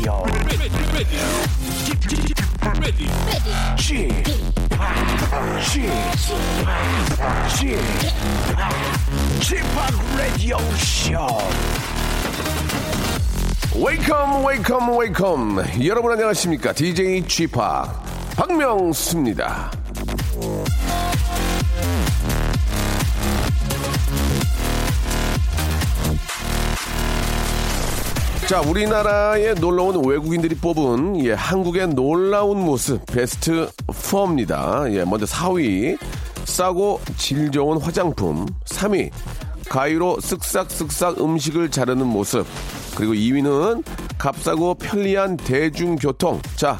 Radio. Chip, Chip, Chip, Radio Show. 웨이컴 웨이컴 웨이컴 여러분 안녕하십니까 DJ G 파 박명수입니다 자 우리나라에 놀러 온 외국인들이 뽑은 예, 한국의 놀라운 모습 베스트 4입니다 예, 먼저 4위 싸고 질 좋은 화장품 3위 가위로 쓱싹쓱싹 음식을 자르는 모습 그리고 2위는 값싸고 편리한 대중교통. 자,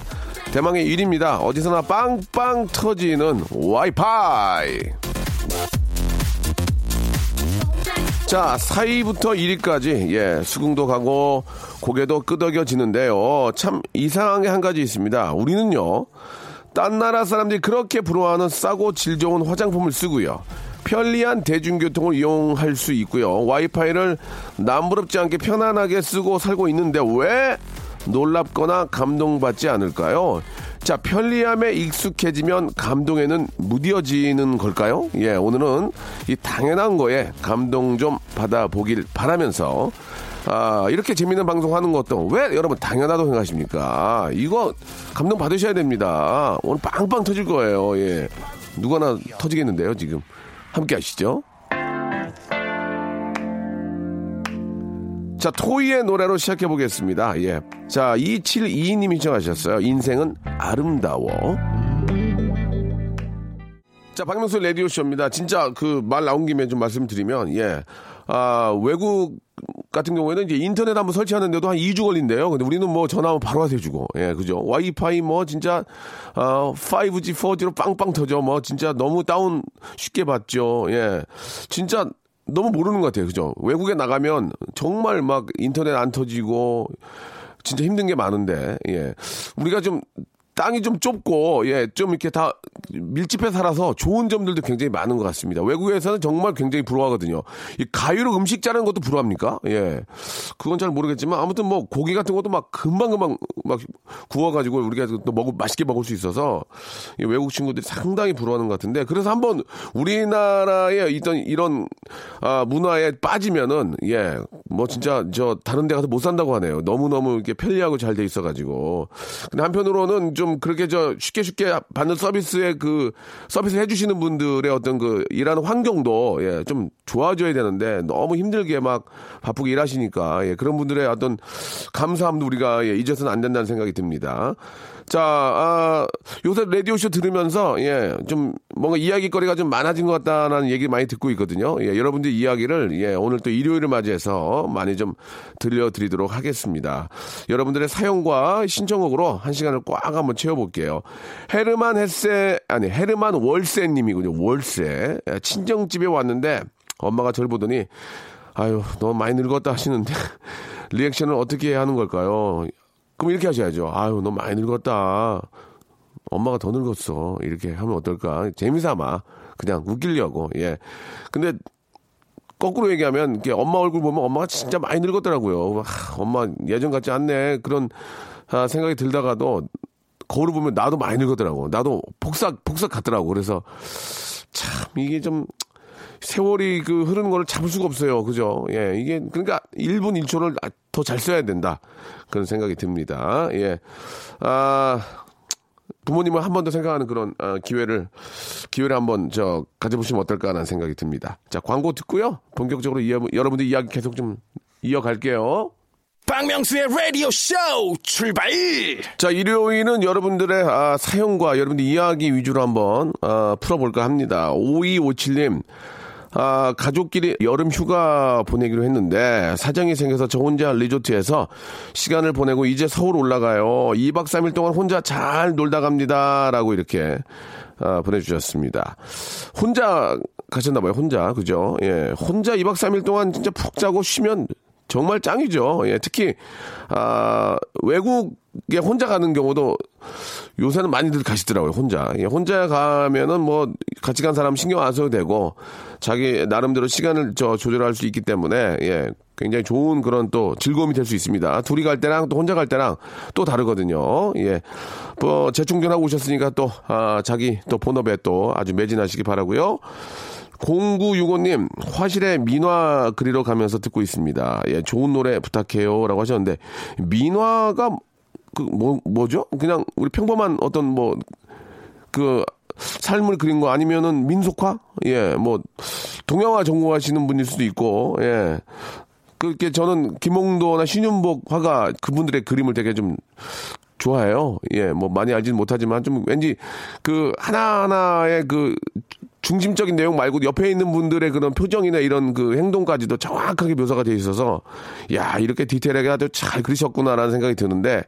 대망의 1위입니다. 어디서나 빵빵 터지는 와이파이. 자, 4위부터 1위까지, 예, 수긍도 가고, 고개도 끄덕여지는데요. 참 이상한 게 한 가지 있습니다. 우리는요, 딴 나라 사람들이 그렇게 부러워하는 싸고 질 좋은 화장품을 쓰고요. 편리한 대중교통을 이용할 수 있고요. 와이파이를 남부럽지 않게 편안하게 쓰고 살고 있는데 왜 놀랍거나 감동받지 않을까요? 자, 편리함에 익숙해지면 감동에는 무뎌지는 걸까요? 예, 오늘은 이 당연한 거에 감동 좀 받아보길 바라면서 아, 이렇게 재밌는 방송 하는 것도 왜 여러분 당연하다고 생각하십니까? 이거 감동 받으셔야 됩니다. 오늘 빵빵 터질 거예요. 예. 누가나 터지겠는데요, 지금. 함께 하시죠. 자, 토이의 노래로 시작해 보겠습니다. 예. 자, 2722님이 신청하셨어요. 인생은 아름다워. 자, 박명수 라디오쇼입니다. 진짜 그 말 나온 김에 좀 말씀드리면, 예. 아, 외국 같은 경우에는 이제 인터넷 한번 설치하는데도 한 2주 걸린대요. 근데 우리는 뭐 전화 하면 바로 해주고, 예, 그죠. 와이파이 뭐 진짜, 어, 5G, 4G로 빵빵 터져. 뭐 진짜 너무 다운 쉽게 받죠. 예. 진짜 너무 모르는 것 같아요. 그죠. 외국에 나가면 정말 막 인터넷 안 터지고, 진짜 힘든 게 많은데, 예. 우리가 좀 땅이 좀 좁고 예 좀 이렇게 다 밀집해 살아서 좋은 점들도 굉장히 많은 것 같습니다. 외국에서는 정말 굉장히 부러워하거든요. 이 가위로 음식 자르는 것도 부러합니까? 예, 그건 잘 모르겠지만 아무튼 뭐 고기 같은 것도 막 금방 금방 막 구워가지고 우리가 또 먹을 맛있게 먹을 수 있어서 외국 친구들이 상당히 부러워하는 것 같은데 그래서 한번 우리나라에 있던 이런 아, 문화에 빠지면은 예 뭐 진짜 저 다른 데 가서 못 산다고 하네요. 너무 너무 이렇게 편리하고 잘 돼 있어가지고 근데 한편으로는 좀 그렇게 저 쉽게 쉽게 받는 서비스에 그 서비스 해주시는 분들의 어떤 그 일하는 환경도 예, 좀 좋아져야 되는데 너무 힘들게 막 바쁘게 일하시니까 예, 그런 분들의 어떤 감사함도 우리가 예, 잊어서는 안 된다는 생각이 듭니다. 자, 아, 요새 라디오쇼 들으면서, 예, 좀, 뭔가 이야기거리가 좀 많아진 것 같다는 얘기 많이 듣고 있거든요. 예, 여러분들 이야기를, 예, 오늘 또 일요일을 맞이해서 많이 좀 들려드리도록 하겠습니다. 여러분들의 사연과 신청곡으로 한 시간을 꽉 한번 채워볼게요. 헤르만 햇세, 아니, 헤르만 월세 님이군요. 월세. 예, 친정집에 왔는데, 엄마가 저를 보더니, 아유, 너무 많이 늙었다 하시는데, 리액션을 어떻게 해야 하는 걸까요? 그럼 이렇게 하셔야죠. 아유, 너무 많이 늙었다. 엄마가 더 늙었어. 이렇게 하면 어떨까? 재미삼아. 그냥 웃기려고. 예. 근데 거꾸로 얘기하면 이렇게 엄마 얼굴 보면 엄마가 진짜 많이 늙었더라고요. 하, 엄마 예전 같지 않네. 그런 아, 생각이 들다가도 거울을 보면 나도 많이 늙었더라고. 나도 폭삭 폭삭 같더라고. 그래서 참 이게 좀 세월이 그 흐르는 거를 잡을 수가 없어요. 그죠? 예. 이게 그러니까 1분 1초를 더 잘 써야 된다. 그런 생각이 듭니다. 예. 아, 부모님을 한 번 더 생각하는 그런 어, 기회를 기회를 한번 저 가져보시면 어떨까라는 생각이 듭니다. 자 광고 듣고요. 본격적으로 이어, 여러분들 이야기 계속 좀 이어갈게요. 박명수의 라디오 쇼 출발! 자 일요일은 여러분들의 아, 사연과 여러분들 이야기 위주로 한번 아, 풀어볼까 합니다. 5257님. 아, 가족끼리 여름 휴가 보내기로 했는데 사정이 생겨서 저 혼자 리조트에서 시간을 보내고 이제 서울 올라가요. 2박 3일 동안 혼자 잘 놀다 갑니다. 라고 이렇게 아, 보내주셨습니다. 혼자 가셨나봐요. 혼자. 그죠? 예. 혼자 2박 3일 동안 진짜 푹 자고 쉬면 정말 짱이죠. 예. 특히, 아, 외국에 혼자 가는 경우도 요새는 많이들 가시더라고요, 혼자. 예, 혼자 가면은 뭐, 같이 간 사람 신경 안 써도 되고, 자기 나름대로 시간을 저 조절할 수 있기 때문에, 예, 굉장히 좋은 그런 또 즐거움이 될 수 있습니다. 둘이 갈 때랑 또 혼자 갈 때랑 또 다르거든요. 예. 뭐, 재충전하고 오셨으니까 또, 아, 자기 또 본업에 또 아주 매진하시기 바라고요 0965님, 화실에 민화 그리러 가면서 듣고 있습니다. 예, 좋은 노래 부탁해요. 라고 하셨는데, 민화가, 그, 뭐, 뭐죠? 그냥 우리 평범한 어떤 뭐, 그, 삶을 그린 거 아니면은 민속화? 예, 뭐, 동양화 전공하시는 분일 수도 있고, 예. 그렇게 저는 김홍도나 신윤복 화가 그분들의 그림을 되게 좀 좋아해요. 예, 뭐 많이 알지는 못하지만 좀 왠지 그 하나하나의 그 중심적인 내용 말고 옆에 있는 분들의 그런 표정이나 이런 그 행동까지도 정확하게 묘사가 돼 있어서 야 이렇게 디테일하게 아주 잘 그리셨구나라는 생각이 드는데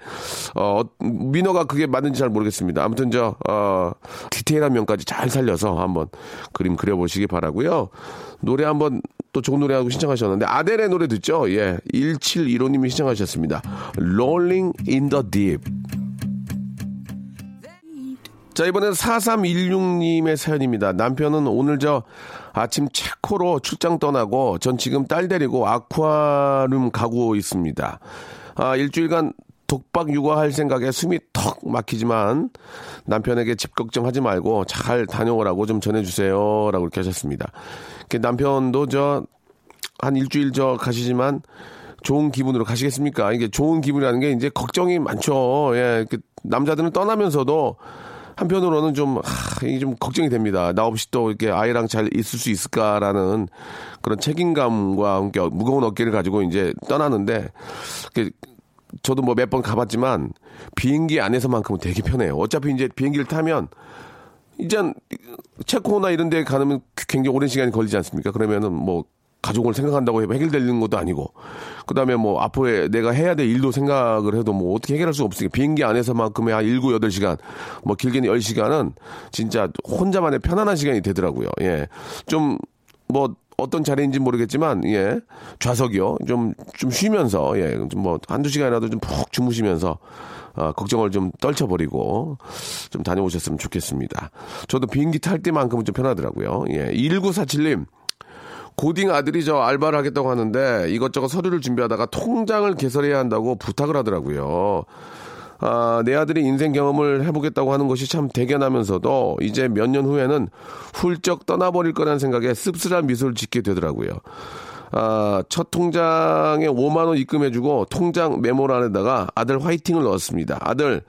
어 민호가 그게 맞는지 잘 모르겠습니다. 아무튼 저 어, 디테일한 면까지 잘 살려서 한번 그림 그려보시기 바라고요. 노래 한번 또 좋은 노래하고 신청하셨는데 아델의 노래 듣죠? 예, 1715님이 신청하셨습니다. Rolling in the Deep. 자, 이번엔 4316님의 사연입니다. 남편은 오늘 저 아침 체코로 출장 떠나고 전 지금 딸 데리고 아쿠아룸 가고 있습니다. 아, 일주일간 독박 육아할 생각에 숨이 턱 막히지만 남편에게 집 걱정하지 말고 잘 다녀오라고 좀 전해주세요. 라고 이렇게 하셨습니다. 남편도 저 한 일주일 저 가시지만 좋은 기분으로 가시겠습니까? 이게 좋은 기분이라는 게 이제 걱정이 많죠. 예. 남자들은 떠나면서도 한편으로는 좀, 하, 이게 좀 걱정이 됩니다. 나 없이 또 이렇게 아이랑 잘 있을 수 있을까라는 그런 책임감과 함께 무거운 어깨를 가지고 이제 떠나는데, 저도 뭐 몇 번 가봤지만 비행기 안에서만큼은 되게 편해요. 어차피 이제 비행기를 타면 이제 체코나 이런 데 가면 굉장히 오랜 시간이 걸리지 않습니까? 그러면은 뭐 가족을 생각한다고 해결되는 것도 아니고 그다음에 뭐 앞으로 내가 해야 될 일도 생각을 해도 뭐 어떻게 해결할 수 없으니까 비행기 안에서만큼의 한 7, 8시간 뭐 길게는 10시간은 진짜 혼자만의 편안한 시간이 되더라고요. 예. 좀뭐 어떤 자리인지 모르겠지만 예. 좌석이요. 좀좀 쉬면서 예. 좀뭐 한두 시간이라도 좀 푹 주무시면서 어, 걱정을 좀 떨쳐버리고 좀 다녀오셨으면 좋겠습니다. 저도 비행기 탈 때만큼은 좀 편하더라고요. 예. 1947님. 고딩 아들이 저 알바를 하겠다고 하는데 이것저것 서류를 준비하다가 통장을 개설해야 한다고 부탁을 하더라고요. 아, 내 아들이 인생 경험을 해보겠다고 하는 것이 참 대견하면서도 이제 몇 년 후에는 훌쩍 떠나버릴 거라는 생각에 씁쓸한 미소를 짓게 되더라고요. 아, 첫 통장에 5만 원 입금해주고 통장 메모란에다가 아들 화이팅을 넣었습니다. 아들,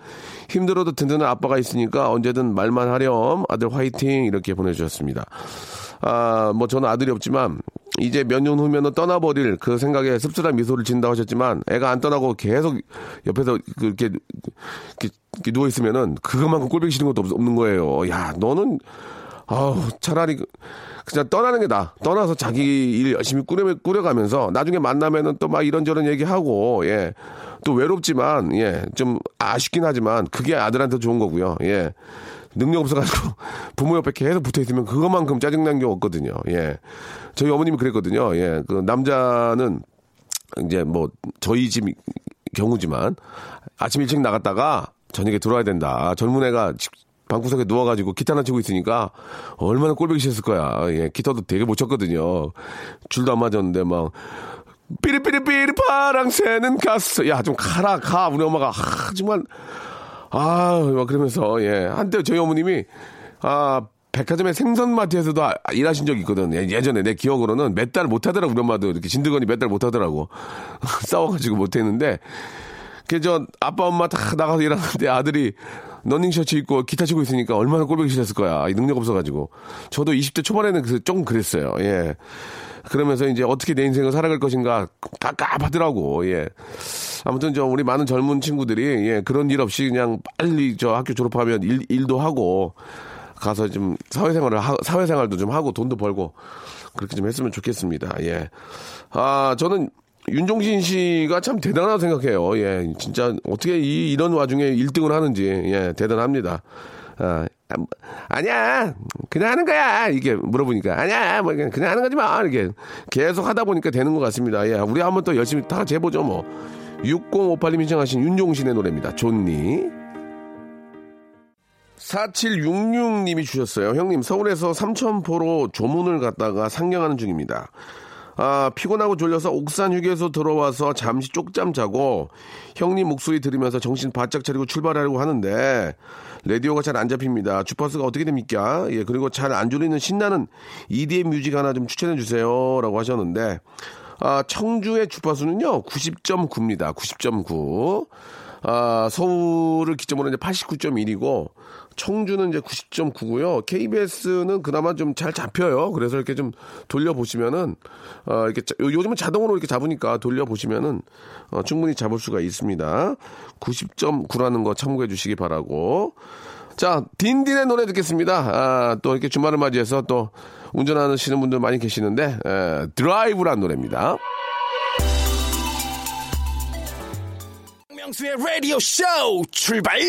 힘들어도 든든한 아빠가 있으니까 언제든 말만 하렴. 아들 화이팅. 이렇게 보내주셨습니다. 아, 뭐 저는 아들이 없지만 이제 몇 년 후면은 떠나버릴 그 생각에 씁쓸한 미소를 짓는다고 하셨지만 애가 안 떠나고 계속 옆에서 그렇게, 이렇게, 누워 있으면은 그것만큼 꼴보기 싫은 것도 없는 거예요. 야, 너는 아우 차라리 그냥 떠나는 게 나. 떠나서 자기 일 열심히 꾸려 꾸려가면서 나중에 만나면은 또 막 이런저런 얘기하고 예. 또 외롭지만 예. 좀 아쉽긴 하지만 그게 아들한테 좋은 거고요. 예. 능력 없어가지고 부모 옆에 계속 붙어 있으면 그것만큼 짜증난 게 없거든요. 예. 저희 어머님이 그랬거든요. 예. 그 남자는 이제 뭐 저희 집 경우지만 아침 일찍 나갔다가 저녁에 들어와야 된다. 젊은 애가 방구석에 누워가지고 기타나 치고 있으니까 얼마나 꼴보기 싫었을 거야. 예. 기타도 되게 못 쳤거든요. 줄도 안 맞았는데 막 삐리삐리삐리 파랑 새는 가스. 야, 좀 가라, 가. 우리 엄마가, 아, 정말, 아, 막 그러면서, 예. 한때 저희 어머님이, 아, 백화점의 생선마트에서도 아, 일하신 적이 있거든. 예, 예전에 내 기억으로는 몇 달 못하더라고, 우리 엄마도. 이렇게 진드거니 몇달 못하더라고. 싸워가지고 못했는데, 그저 아빠, 엄마 다 나가서 일하는데 아들이 러닝 셔츠 입고 기타 치고 있으니까 얼마나 꼴보기 싫었을 거야. 이 능력 없어가지고. 저도 20대 초반에는 그 조금 그랬어요. 예. 그러면서 이제 어떻게 내 인생을 살아갈 것인가 깝깝하더라고. 예. 아무튼 저 우리 많은 젊은 친구들이 예, 그런 일 없이 그냥 빨리 저 학교 졸업하면 일, 일도 하고 가서 좀 사회생활을 하, 사회생활도 좀 하고 돈도 벌고 그렇게 좀 했으면 좋겠습니다. 예. 아, 저는 윤종신 씨가 참 대단하다고 생각해요. 예. 진짜 어떻게 이, 이런 와중에 1등을 하는지, 예, 대단합니다. 아, 아니야. 그냥 하는 거야. 이게 물어보니까. 아니야. 뭐, 그냥, 그냥 하는 거지 마. 이렇게 계속 하다 보니까 되는 것 같습니다. 예. 우리 한번 또 열심히 다 재보죠, 뭐. 6058님 신청하신 윤종신의 노래입니다. 좋니? 4766님이 주셨어요. 형님, 서울에서 삼천포로 조문을 갔다가 상경하는 중입니다. 아, 피곤하고 졸려서 옥산 휴게소 들어와서 잠시 쪽잠 자고 형님 목소리 들으면서 정신 바짝 차리고 출발하려고 하는데 라디오가 잘 안 잡힙니다. 주파수가 어떻게 됩니까? 예, 그리고 잘안 졸리는 신나는 EDM 뮤직 하나 좀 추천해 주세요. 라고 하셨는데 아, 청주의 주파수는요, 90.9입니다. 90.9. 아, 서울을 기점으로 이제 89.1이고, 청주는 이제 90.9고요. KBS는 그나마 좀 잘 잡혀요. 그래서 이렇게 좀 돌려보시면은, 어, 이렇게, 자, 요즘은 자동으로 이렇게 잡으니까 돌려보시면은, 어, 충분히 잡을 수가 있습니다. 90.9라는 거 참고해 주시기 바라고. 자, 딘딘의 노래 듣겠습니다. 아, 또 이렇게 주말을 맞이해서 또 운전하시는 분들 많이 계시는데, 에, 드라이브란 노래입니다. 명수의 라디오 쇼 출발!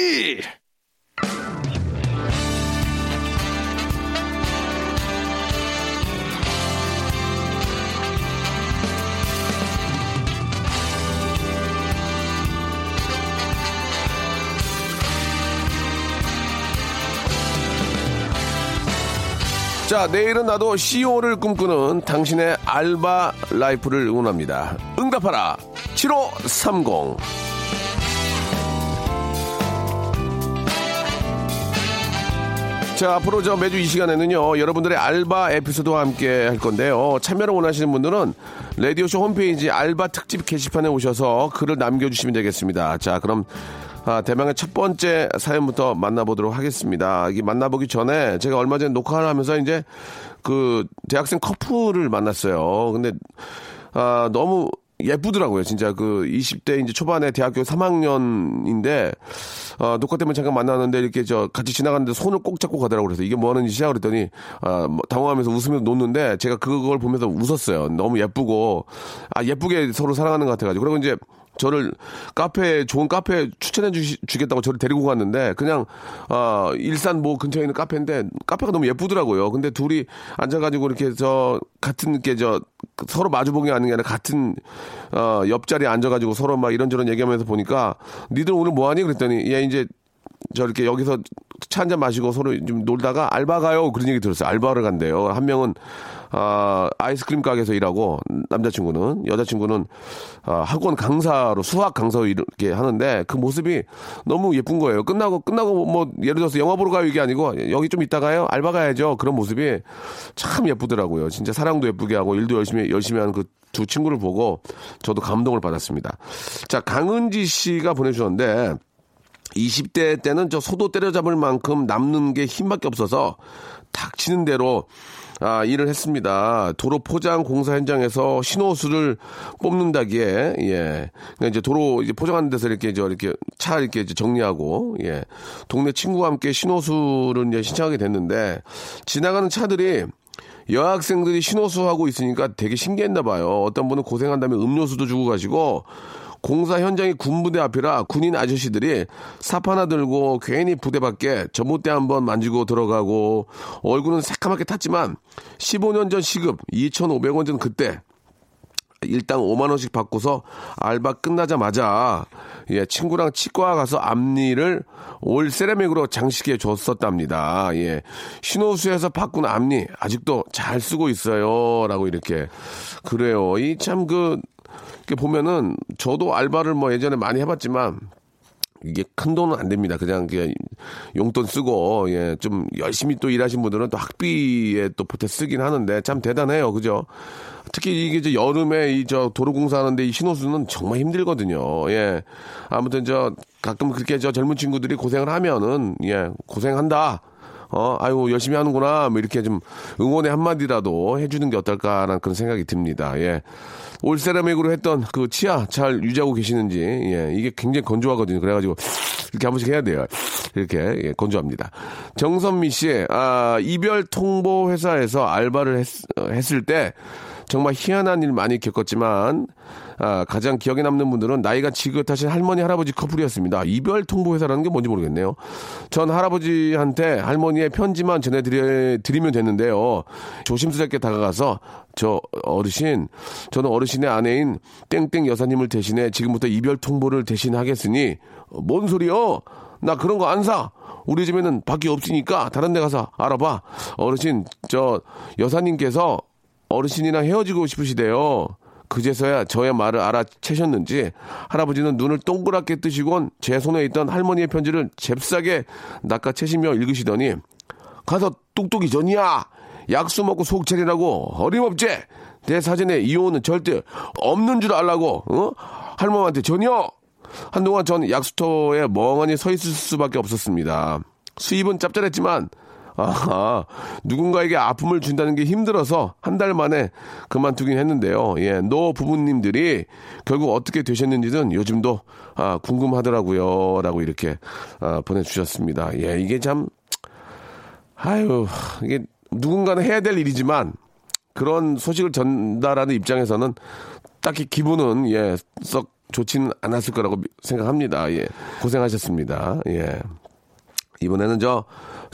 자, 내일은 나도 CEO를 꿈꾸는 당신의 알바 라이프를 응원합니다. 응답하라! 7530. 자, 앞으로 저 매주 이 시간에는요, 여러분들의 알바 에피소드와 함께 할 건데요. 참여를 원하시는 분들은 라디오쇼 홈페이지 알바 특집 게시판에 오셔서 글을 남겨주시면 되겠습니다. 자, 그럼 아, 대망의 첫 번째 사연부터 만나보도록 하겠습니다. 이게 만나보기 전에 제가 얼마 전에 녹화를 하면서 이제 그 대학생 커플을 만났어요. 근데 아, 너무 예쁘더라고요. 진짜 그 20대 이제 초반에 대학교 3학년인데 어, 녹화 때문에 잠깐 만났는데 이렇게 저 같이 지나가는데 손을 꼭 잡고 가더라고요. 그래서 이게 뭐 하는 짓이야 그랬더니 아, 뭐 당황하면서 웃으면서 놓는데 제가 그걸 보면서 웃었어요. 너무 예쁘고 아 예쁘게 서로 사랑하는 것 같아가지고 그리고 이제 저를 카페 좋은 카페 추천해 주시, 주겠다고 저를 데리고 갔는데 그냥 어 일산 뭐 근처에 있는 카페인데 카페가 너무 예쁘더라고요. 근데 둘이 앉아가지고 이렇게 저 같은 게 저 서로 마주보기 아닌 게 아니라 같은 어 옆자리에 앉아가지고 서로 막 이런저런 얘기하면서 보니까 니들 오늘 뭐하니 그랬더니 얘 이제 저렇게 여기서 차 한 잔 마시고 서로 좀 놀다가 알바 가요 그런 얘기 들었어요. 알바를 간대요. 한 명은 아, 아이스크림 가게에서 일하고 남자친구는 여자친구는 아, 학원 강사로 수학 강사로 이렇게 하는데 그 모습이 너무 예쁜 거예요. 끝나고 끝나고 뭐 예를 들어서 영화 보러 가요 이게 아니고 여기 좀 있다 가요 알바 가야죠 그런 모습이 참 예쁘더라고요. 진짜 사랑도 예쁘게 하고 일도 열심히 열심히 하는 그 두 친구를 보고 저도 감동을 받았습니다. 자 강은지 씨가 보내주셨는데 20대 때는 저 소도 때려잡을 만큼 남는 게 힘밖에 없어서 닥치는 대로 아, 일을 했습니다. 도로 포장 공사 현장에서 신호수를 뽑는다기에, 예. 그러니까 이제 도로 이제 포장하는 데서 이렇게 저 이렇게 차 이렇게 이제 정리하고, 예. 동네 친구와 함께 신호수를 이제 신청하게 됐는데, 지나가는 차들이 여학생들이 신호수 하고 있으니까 되게 신기했나 봐요. 어떤 분은 고생한다면 음료수도 주고 가시고, 공사 현장이 군부대 앞이라 군인 아저씨들이 삽 하나 들고 괜히 부대 밖에 전봇대 한번 만지고 들어가고 얼굴은 새까맣게 탔지만 15년 전 시급 2,500원 전 그때 일당 5만 원씩 받고서 알바 끝나자마자 예, 친구랑 치과 가서 앞니를 올 세라믹으로 장식해 줬었답니다. 예. 신호수에서 바꾼 앞니 아직도 잘 쓰고 있어요라고 이렇게 그래요. 이 참 그 이렇게 보면은 저도 알바를 뭐 예전에 많이 해봤지만 이게 큰 돈은 안 됩니다. 그냥 그냥 용돈 쓰고 예 좀 열심히 또 일하신 분들은 또 학비에 또 보태 쓰긴 하는데 참 대단해요, 그죠? 특히 이게 이제 여름에 이 저 도로 공사하는데 이 신호수는 정말 힘들거든요. 예 아무튼 저 가끔 그렇게 저 젊은 친구들이 고생을 하면은 예 고생한다. 어, 아이고, 열심히 하는구나. 뭐 이렇게 좀 응원의 한마디라도 해주는 게 어떨까라는 그런 생각이 듭니다. 예. 올 세라믹으로 했던 그 치아 잘 유지하고 계시는지, 예. 이게 굉장히 건조하거든요. 그래가지고 이렇게 한 번씩 해야 돼요. 이렇게, 예, 건조합니다. 정선미 씨, 아, 이별 통보 회사에서 알바를 했, 어, 했을 때 정말 희한한 일 많이 겪었지만 아, 가장 기억에 남는 분들은 나이가 지긋하신 할머니 할아버지 커플이었습니다. 이별 통보 회사라는 게 뭔지 모르겠네요. 전 할아버지한테 할머니의 편지만 전해드리면 됐는데요. 조심스럽게 다가가서 저 어르신 저는 어르신의 아내인 땡땡 여사님을 대신해 지금부터 이별 통보를 대신하겠으니 뭔 소리요? 나 그런 거 안 사. 우리 집에는 밖에 없으니까 다른 데 가서 알아봐. 어르신, 저 여사님께서 어르신이랑 헤어지고 싶으시대요. 그제서야 저의 말을 알아채셨는지 할아버지는 눈을 동그랗게 뜨시곤 제 손에 있던 할머니의 편지를 잽싸게 낚아채시며 읽으시더니 가서 뚝뚝이 전이야 약수 먹고 속 차리라고 어림없지 내 사진에 이혼은 절대 없는 줄 알라고 어? 할머니한테 전혀 한동안 전 약수터에 멍하니 서 있을 수밖에 없었습니다. 수입은 짭짤했지만 아, 누군가에게 아픔을 준다는 게 힘들어서 한 달 만에 그만두긴 했는데요. 예, 노 부부님들이 결국 어떻게 되셨는지는 요즘도 아, 궁금하더라고요. 라고 이렇게 아, 보내주셨습니다. 예, 이게 참, 아유, 이게 누군가는 해야 될 일이지만 그런 소식을 전달하는 입장에서는 딱히 기분은 예, 썩 좋지는 않았을 거라고 생각합니다. 예, 고생하셨습니다. 예. 이번에는 저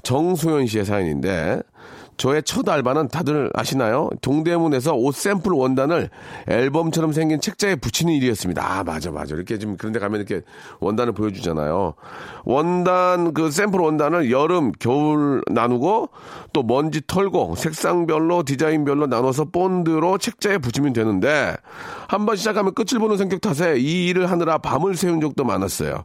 정소연 씨의 사연인데 저의 첫 알바는 다들 아시나요? 동대문에서 옷 샘플 원단을 앨범처럼 생긴 책자에 붙이는 일이었습니다. 아, 맞아, 맞아. 이렇게 좀 그런데 가면 이렇게 원단을 보여주잖아요. 원단, 그 샘플 원단을 여름, 겨울 나누고 또 먼지 털고 색상별로 디자인별로 나눠서 본드로 책자에 붙이면 되는데 한 번 시작하면 끝을 보는 성격 탓에 이 일을 하느라 밤을 새운 적도 많았어요.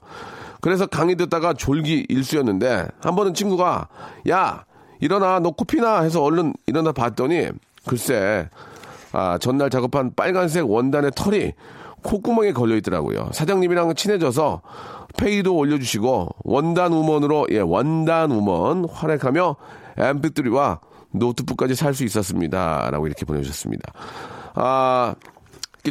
그래서 강의 듣다가 졸기 일수였는데 한 번은 친구가 야 일어나 너 코피나 해서 얼른 일어나 봤더니 글쎄 아 전날 작업한 빨간색 원단의 털이 콧구멍에 걸려 있더라고요. 사장님이랑 친해져서 페이도 올려주시고 원단 우먼으로 예 원단 우먼 활약하며 MP3와 노트북까지 살 수 있었습니다.라고 이렇게 보내주셨습니다. 아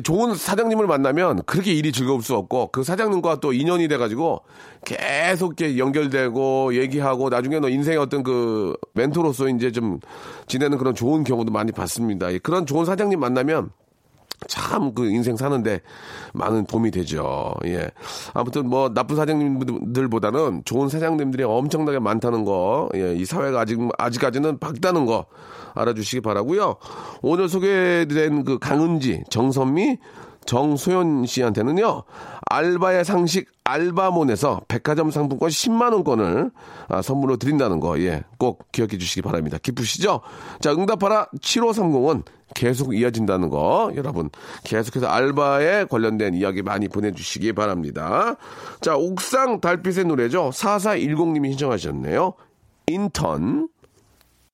좋은 사장님을 만나면 그렇게 일이 즐거울 수 없고 그 사장님과 또 인연이 돼가지고 계속 이렇게 연결되고 얘기하고 나중에 너 인생의 어떤 그 멘토로서 이제 좀 지내는 그런 좋은 경우도 많이 봤습니다. 그런 좋은 사장님 만나면 참 그 인생 사는데 많은 도움이 되죠. 예. 아무튼 뭐 나쁜 사장님들보다는 좋은 사장님들이 엄청나게 많다는 거, 예. 이 사회가 아직, 아직까지는 밝다는 거 알아주시기 바라고요 오늘 소개된 그 강은지, 정선미, 정소연 씨한테는요, 알바의 상식 알바몬에서 백화점 상품권 10만원권을 아, 선물로 드린다는 거, 예, 꼭 기억해 주시기 바랍니다. 기쁘시죠? 자, 응답하라 7530은 계속 이어진다는 거, 여러분, 계속해서 알바에 관련된 이야기 많이 보내주시기 바랍니다. 자, 옥상 달빛의 노래죠. 4410님이 신청하셨네요. 인턴.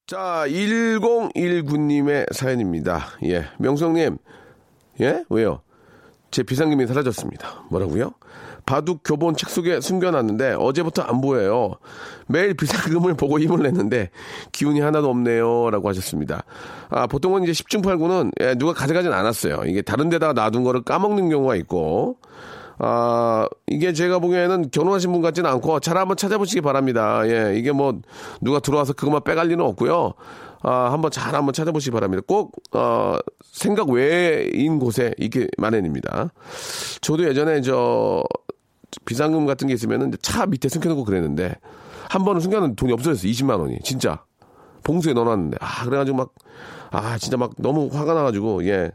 자, 1019님의 사연입니다. 예, 명성님, 예? 왜요? 제 비상금이 사라졌습니다. 뭐라고요? 바둑 교본 책 속에 숨겨놨는데 어제부터 안 보여요. 매일 비상금을 보고 힘을 냈는데 기운이 하나도 없네요. 라고 하셨습니다. 아, 보통은 이제 10중 8구는 예, 누가 가져가진 않았어요. 이게 다른 데다가 놔둔 거를 까먹는 경우가 있고 아, 이게 제가 보기에는 결혼하신 분 같지는 않고 잘 한번 찾아보시기 바랍니다. 예, 이게 뭐 누가 들어와서 그것만 빼갈 리는 없고요. 아, 한번 잘 한번 찾아보시기 바랍니다. 꼭, 어, 생각 외인 곳에 있기 마련입니다. 저도 예전에 저, 비상금 같은 게 있으면은 차 밑에 숨겨놓고 그랬는데, 한 번은 숨겨놓은 돈이 없어졌어요. 20만 원이. 진짜. 봉수에 넣어놨는데. 아, 그래가지고 막, 아, 진짜 막 너무 화가 나가지고, 예.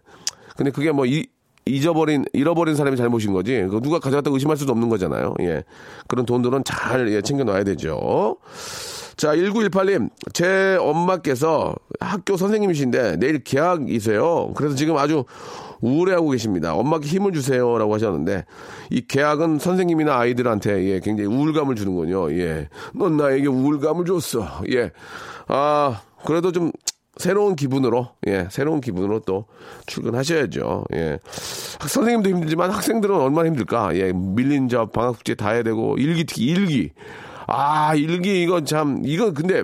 근데 그게 뭐, 이, 잊어버린, 잃어버린 사람이 잘못인 거지. 누가 가져갔다고 의심할 수도 없는 거잖아요. 예. 그런 돈들은 잘 예, 챙겨 놔야 되죠. 자, 1918님, 제 엄마께서 학교 선생님이신데 내일 계약이세요. 그래서 지금 아주 우울해하고 계십니다. 엄마께 힘을 주세요 라고 하셨는데 이 계약은 선생님이나 아이들한테 예, 굉장히 우울감을 주는군요. 예, 넌 나에게 우울감을 줬어. 예, 아 그래도 좀 새로운 기분으로 예 새로운 기분으로 또 출근하셔야죠 예 선생님도 힘들지만 학생들은 얼마나 힘들까 예 밀린 저 방학 숙제 다 해야 되고 일기 특히 일기 아, 일기 이거 참, 이거 근데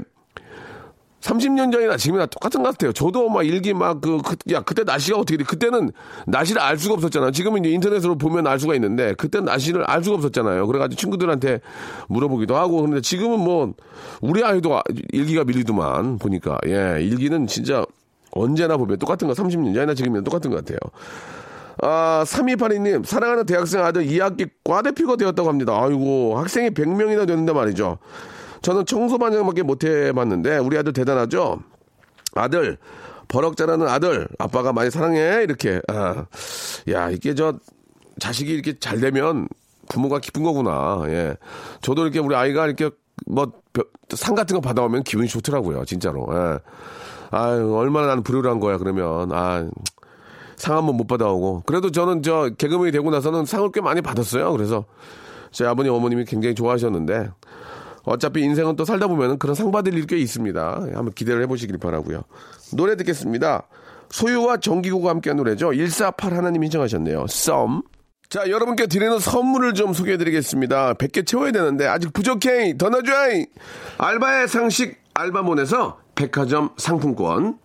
30년 전이나 지금이나 똑같은 것 같아요. 저도 막 일기 막 그, 그, 야, 그때 날씨가 어떻게 돼? 그때는 날씨를 알 수가 없었잖아요. 지금은 이제 인터넷으로 보면 알 수가 있는데, 그때 날씨를 알 수가 없었잖아요. 그래가지고 친구들한테 물어보기도 하고, 근데 지금은 뭐, 우리 아이도 아, 일기가 밀리더만, 보니까. 예, 일기는 진짜 언제나 보면 똑같은 거, 30년 전이나 지금이나 똑같은 것 같아요. 아, 3282님, 사랑하는 대학생 아들 2학기 과대표가 되었다고 합니다. 아이고, 학생이 100명이나 되는데 말이죠. 저는 청소반장밖에 못 해봤는데, 우리 아들 대단하죠? 아들, 버럭 자라는 아들, 아빠가 많이 사랑해. 이렇게. 아, 야, 이게 저, 자식이 이렇게 잘 되면 부모가 기쁜 거구나. 예. 저도 이렇게 우리 아이가 이렇게 뭐 상 같은 거 받아오면 기분이 좋더라고요. 진짜로. 예. 아유, 얼마나 나는 불효한 거야, 그러면. 아, 상 한번 못 받아오고. 그래도 저는 저 개그맨이 되고 나서는 상을 꽤 많이 받았어요. 그래서 제 아버님, 어머님이 굉장히 좋아하셨는데 어차피 인생은 또 살다 보면 그런 상 받을 일 꽤 있습니다. 한번 기대를 해보시길 바라고요. 노래 듣겠습니다. 소유와 정기고가 함께한 노래죠. 148 하나님 신청하셨네요. 썸. 자, 여러분께 드리는 선물을 좀 소개해 드리겠습니다. 100개 채워야 되는데, 아직 부족해! 더 넣어줘! 알바의 상식 알바몬에서 백화점 상품권.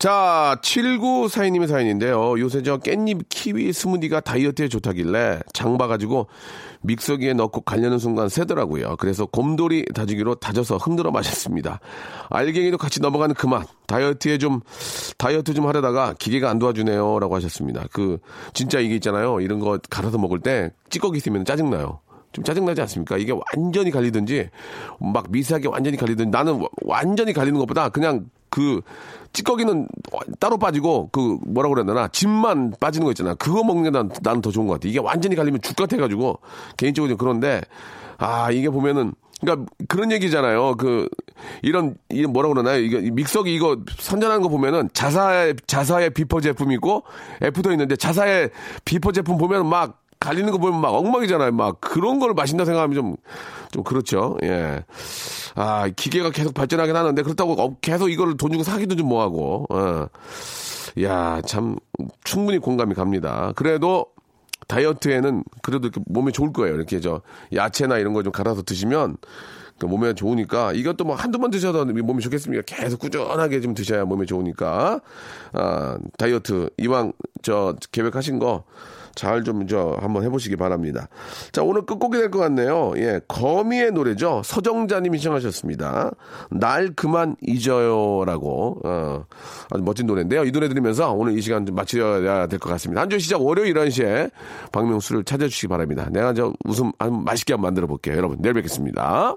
자, 7942님의 사연인데요. 요새 저 깻잎 키위 스무디가 다이어트에 좋다길래 장 봐가지고 믹서기에 넣고 갈려는 순간 새더라고요. 그래서 곰돌이 다지기로 다져서 흔들어 마셨습니다. 알갱이도 같이 넘어가는 그만. 다이어트에 좀, 다이어트 좀 하려다가 기계가 안 도와주네요. 라고 하셨습니다. 그, 진짜 이게 있잖아요. 이런 거 갈아서 먹을 때 찌꺼기 있으면 짜증나요. 좀 짜증나지 않습니까? 이게 완전히 갈리든지 막 미세하게 완전히 갈리든지 나는 완전히 갈리는 것보다 그냥 그 찌꺼기는 따로 빠지고 그 뭐라고 그래야 되나 집만 빠지는 거 있잖아. 그거 먹는 게 난, 더 좋은 것 같아. 이게 완전히 갈리면 죽 같아가지고 개인적으로 좀 그런데 아 이게 보면은 그러니까 그런 얘기잖아요. 그 이런 이 뭐라 그러나요? 이거 믹서기 이거 선전하는 거 보면은 자사의 자사의 before 제품 있고 after 있는데 자사의 before 제품 보면 막 갈리는 거 보면 막 엉망이잖아요. 막 그런 걸 마신다 생각하면 좀, 좀 그렇죠. 예. 아, 기계가 계속 발전하긴 하는데 그렇다고 계속 이걸 돈 주고 사기도 좀 뭐하고. 어. 야, 참, 충분히 공감이 갑니다. 그래도 다이어트에는 그래도 이렇게 몸에 좋을 거예요. 이렇게 저 야채나 이런 거 좀 갈아서 드시면 그 몸에 좋으니까 이것도 뭐 한두 번 드셔도 몸이 좋겠습니까? 계속 꾸준하게 좀 드셔야 몸에 좋으니까 아, 다이어트 이왕 저 계획하신 거 잘 좀 저 한번 해보시기 바랍니다. 자 오늘 끝곡이 될 것 같네요. 예, 거미의 노래죠. 서정자님이 신청하셨습니다. 날 그만 잊어요라고 어, 아주 멋진 노래인데요. 이 노래 들으면서 오늘 이 시간 좀 마쳐야 될 것 같습니다. 한 주 시작 월요일 11시에 박명수를 찾아주시기 바랍니다. 내가 저 웃음 맛있게 한번 만들어 볼게요. 여러분 내일 뵙겠습니다.